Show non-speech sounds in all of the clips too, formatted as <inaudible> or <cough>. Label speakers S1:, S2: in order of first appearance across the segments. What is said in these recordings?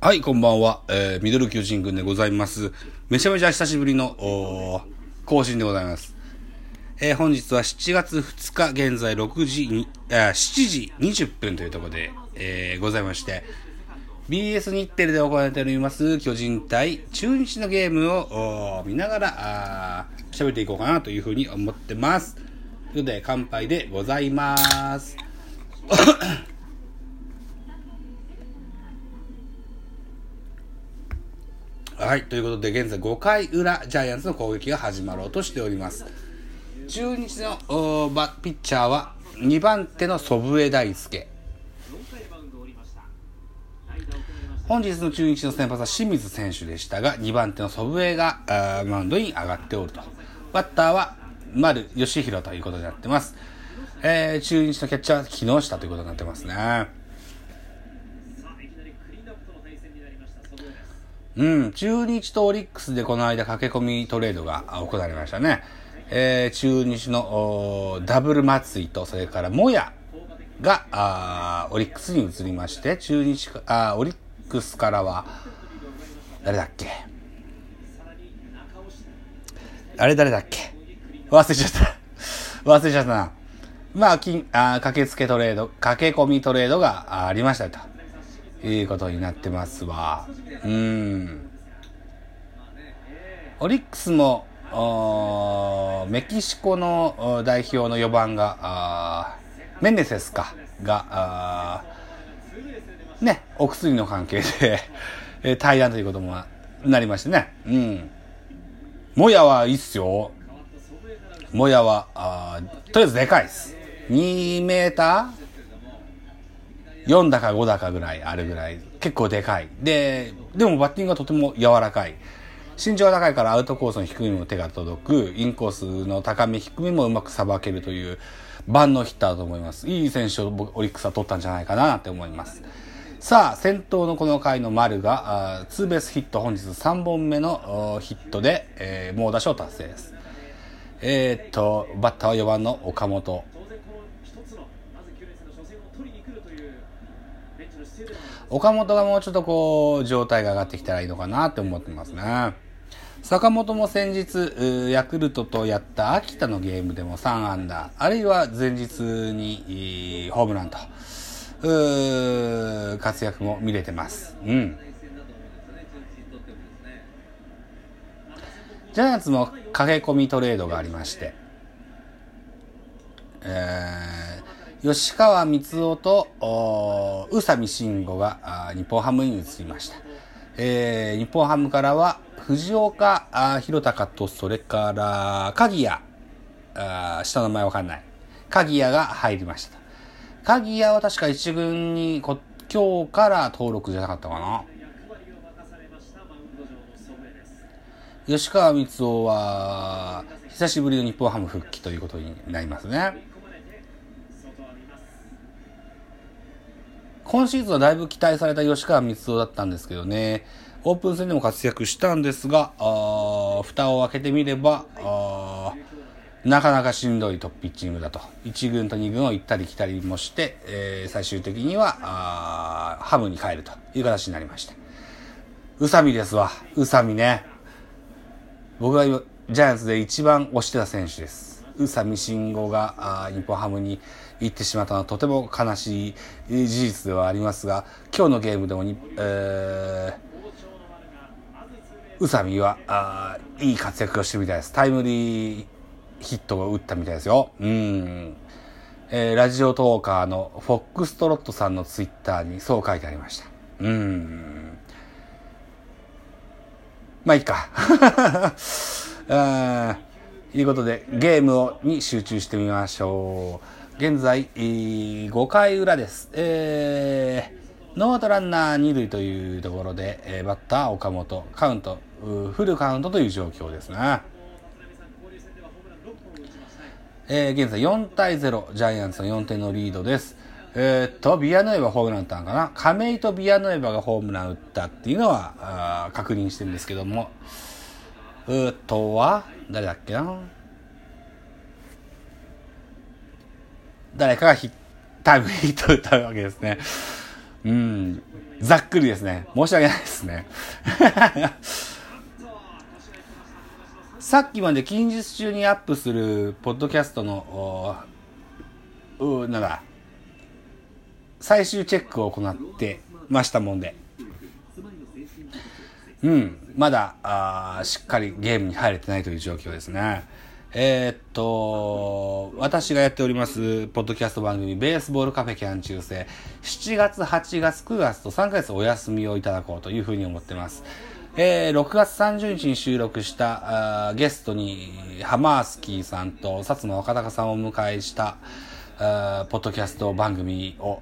S1: はい、こんばんは。えー、ミドル巨人軍でございます。めちゃめちゃ久しぶりの、更新でございます。えー、本日は7月2日、現在6時に、あ7時20分というところで、えー、ございまして、BS 日テレで行われております巨人対中日のゲームを見ながら、喋っていこうかなというふうに思ってます。ということで、乾杯でございます。はい。ということで、現在5回裏、ジャイアンツの攻撃が始まろうとしております。中日のバピッチャーは2番手の祖父江大輔。本日の中日の先発は清水選手でしたが、2番手の祖父江がマウンドに上がっておると。バッターは丸義弘ということになってます。えー、中日のキャッチャーは木下ということになってますね。うん、中日とオリックスでこの間駆け込みトレードが行われましたね。えー、中日のダブル松井と、それからモヤがあオリックスに移りまして、中日あオリックスからは、誰だっけ？あれ誰だっけ？忘れちゃった。忘れちゃったな。まあ、金あ駆けつけトレード、駆け込みトレードがありましたと。いうことになってますわ。うん。オリックスも、メキシコの代表の4番が、メンデセスか、が、ね、お薬の関係で <laughs> 対談ということもなりましてね。うん。もやはいいっすよ。もやは、あとりあえずでかいです。2メーター4だか5だかぐらいあるぐらい、結構でかい。で、でもバッティングがとても柔らかい。身長が高いからアウトコースの低めも手が届く、インコースの高め低めもうまくさばけるという万能ヒッターだと思います。いい選手をオリックスは取ったんじゃないかなって思います。さあ、先頭のこの回の丸が、ツーベースヒット本日3本目のヒットで、えー、猛打賞達成です。えー、っと、バッターは4番の岡本。岡本がもうちょっとこう、状態が上がってきたらいいのかなって思ってますね。坂本も先日、ヤクルトとやった秋田のゲームでも3安打、あるいは前日にホームランと、活躍も見れてます。うん。ジャイアンツも駆け込みトレードがありまして、えー吉川光夫と宇佐美慎吾が日本ハムに移りました。えー、日本ハムからは藤岡弘隆とそれから鍵谷あ下の名前わかんない鍵谷が入りました鍵谷は確か一軍に今日から登録じゃなかったかな吉川光夫は久しぶりの日本ハム復帰ということになりますね。今シーズンはだいぶ期待された吉川光夫だったんですけどね、オープン戦でも活躍したんですが、あ蓋を開けてみれば、あなかなかしんどいトップピッチングだと。1軍と2軍を行ったり来たりもして、えー、最終的にはあハムに帰るという形になりました。宇佐美ですわ。宇佐美ね。僕が今ジャイアンツで一番推してた選手です。宇佐美慎吾が日本ハムに行ってしまったのはとても悲しい事実ではありますが、今日のゲームでもに、え、宇佐美はあいい活躍をしてみたいです。タイムリーヒットを打ったみたいですよ。うん。えー、ラジオトーカーのフォックストロットさんのツイッターにそう書いてありました。うん。まあいいか。<laughs> あいうことで、ゲームをに集中してみましょう。現在、5回裏です。えー、ノーアウトランナー2塁というところで、え、バッター岡本、カウント、フルカウントという状況ですね。えー、現在4対0、ジャイアンツの4点のリードです。えー、っと、ビアノエバホームラン打ったのかな亀井とビアノエバがホームラン打ったっていうのは、確認してるんですけども、うとは、誰だっけな？誰かがヒタイムヒットを打ったわけですね。うん。ざっくりですね。申し訳ないですね。さっきまで近日中にアップするポッドキャストの、うなんだ、最終チェックを行ってましたもんで。うん、まだあしっかりゲームに入れてないという状況ですね。えー、っと、私がやっております、ポッドキャスト番組、ベースボールカフェキャン中世、7月、8月、9月と3ヶ月お休みをいただこうというふうに思ってます。えー、6月30日に収録したあゲストにハマースキーさんと薩摩若隆さんをお迎えしたあポッドキャスト番組を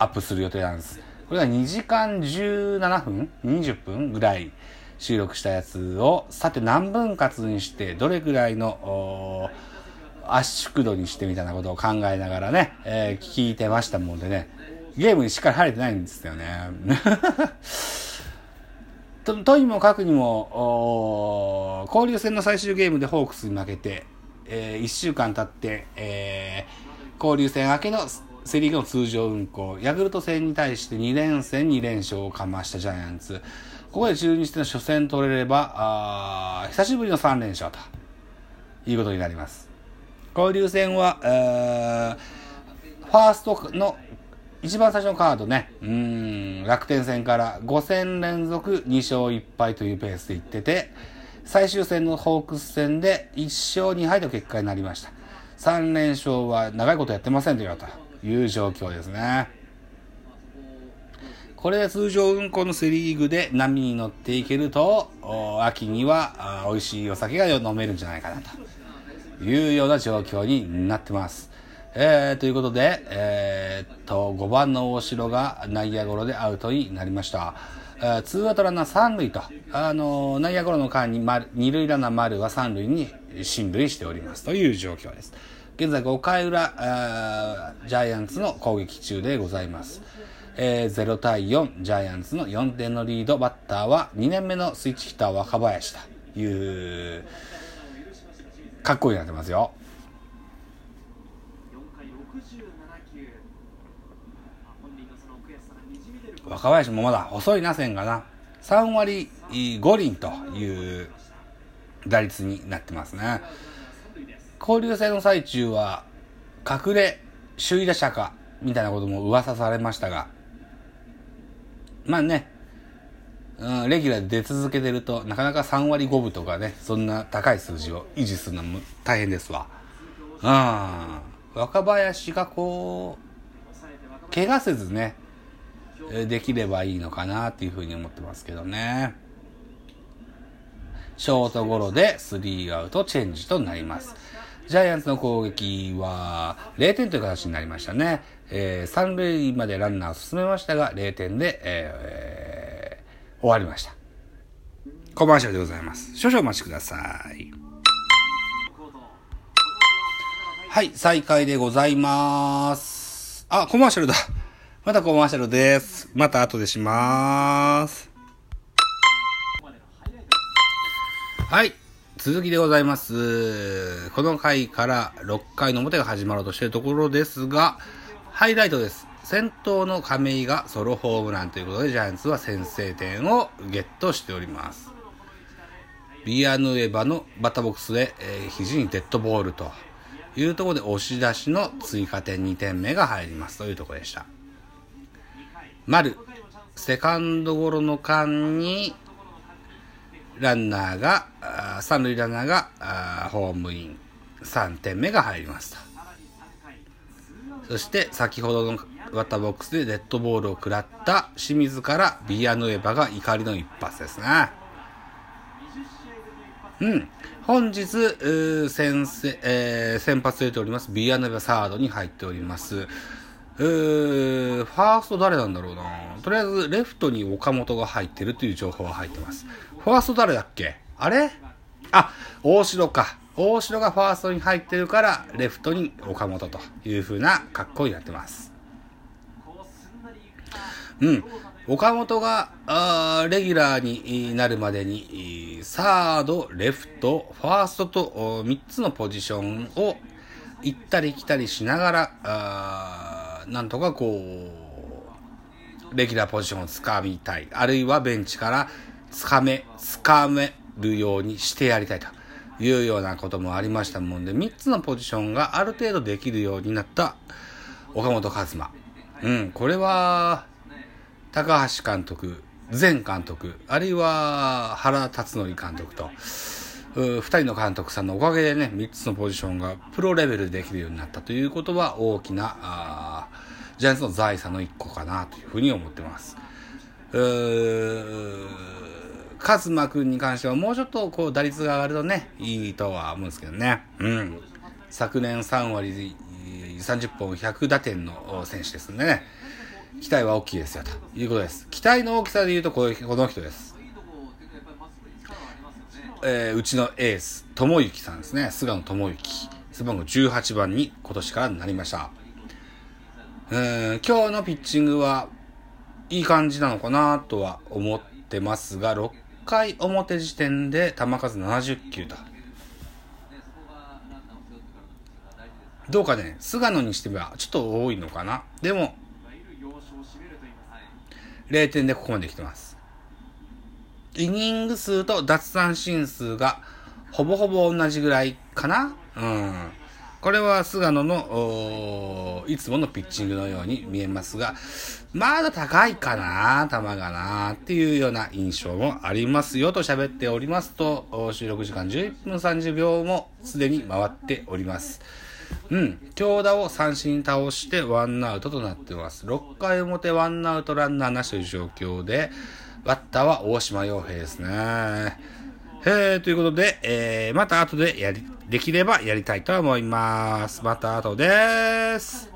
S1: アップする予定なんです。これが2時間17分 ?20 分ぐらい収録したやつを、さて何分割にして、どれぐらいの圧縮度にしてみたいなことを考えながらね、えー、聞いてましたもんでね、ゲームにしっかり入れてないんですよね。<laughs> と、とにもかくにも、交流戦の最終ゲームでホークスに負けて、えー、1週間経って、えー、交流戦明けのセ・リーグの通常運行、ヤクルト戦に対して2連戦2連勝をかましたジャイアンツ。ここで中日の初戦取れれば、あ久しぶりの3連勝ということになります。交流戦は、えー、ファーストの一番最初のカードね、うん、楽天戦から5戦連続2勝1敗というペースでいってて、最終戦のホークス戦で1勝2敗という結果になりました。3連勝は長いことやってませんとという状況ですね。これで通常運行のセリーグで波に乗っていけると、秋には美味しいお酒が飲めるんじゃないかなというような状況になってます。えー、ということで、えー、っと、5番の大城が内野ゴロでアウトになりました。ツーアウトランナー三塁と、あの内野ゴロの間に丸、二塁ランナー丸は三塁に進塁しておりますという状況です。現在5回裏、ジャイアンツの攻撃中でございます。えー、0対4、ジャイアンツの4点のリード、バッターは2年目のスイッチヒッター若林という、かっこいいなってますよ。若林もまだ細いな線がな。3割5厘という打率になってますね。交流戦の最中は、隠れ首位打者か、みたいなことも噂されましたが、まあね、うん、レギュラーで出続けてると、なかなか3割5分とかね、そんな高い数字を維持するのも大変ですわ。うん。若林がこう、怪我せずね、できればいいのかなっていうふうに思ってますけどね。ショートゴロでスリーアウトチェンジとなります。ジャイアンツの攻撃は0点という形になりましたね。えー、三塁までランナー進めましたが、0点で、えー、終わりました。コマーシャルでございます。少々お待ちください。はい、再開でございます。あ、コマーシャルだ。またコマーシャルです。また後でします。はい。続きでございます。この回から6回の表が始まろうとしているところですが、ハイライトです。先頭の亀井がソロホームランということで、ジャイアンツは先制点をゲットしております。ビアヌエバのバッターボックスで、えー、肘にデッドボールというところで押し出しの追加点2点目が入りますというところでした。丸、セカンドゴロの間に、ランナーが、三塁ランナーがホームイン、3点目が入りますと。そして先ほどのバッターボックスでデッドボールを食らった清水からビアヌエバが怒りの一発ですね。うん。本日、先、えー、先発出ております。ビアヌエバサードに入っております。え、ファースト誰なんだろうなとりあえず、レフトに岡本が入ってるという情報が入ってます。ファースト誰だっけ？あれ？あ、大城か。大城がファーストに入ってるから、レフトに岡本という風な格好になってます。うん。岡本が、あレギュラーになるまでに、サード、レフト、ファーストと3つのポジションを行ったり来たりしながら、なんとかこう、レギュラーポジションをつかみたい。あるいはベンチからつかめ、つかめるようにしてやりたいというようなこともありましたもんで、3つのポジションがある程度できるようになった岡本和真。うん、これは、高橋監督、前監督、あるいは原辰徳監督と、2人の監督さんのおかげでね、3つのポジションがプロレベルできるようになったということは大きな、ジャイアンツの財産の1個かなというふうに思ってます。うーカズマ君に関してはもうちょっとこう打率が上がるとね、いいとは思うんですけどね。うん。昨年3割30本100打点の選手ですね、期待は大きいですよということです。期待の大きさで言うとこの人です。えー、うちのエース、智之さんですね。菅野智之。背番号18番に今年からなりました。えー、今日のピッチングはいい感じなのかなとは思ってますが、6回表時点で球数70球と。どうかね、菅野にしてみはちょっと多いのかな。でも、0点でここまで来てます。イニング数と奪三振数がほぼほぼ同じぐらいかな？うん。これは菅野の、いつものピッチングのように見えますが、まだ高いかな？球がなっていうような印象もありますよと喋っておりますと、収録時間11分30秒もすでに回っております。うん。強打を三振倒してワンアウトとなってます。6回表ワンアウトランナーなしという状況で、バッターは大島洋平ですね。えー、ということで、えー、また後でやり、できればやりたいと思います。また後です。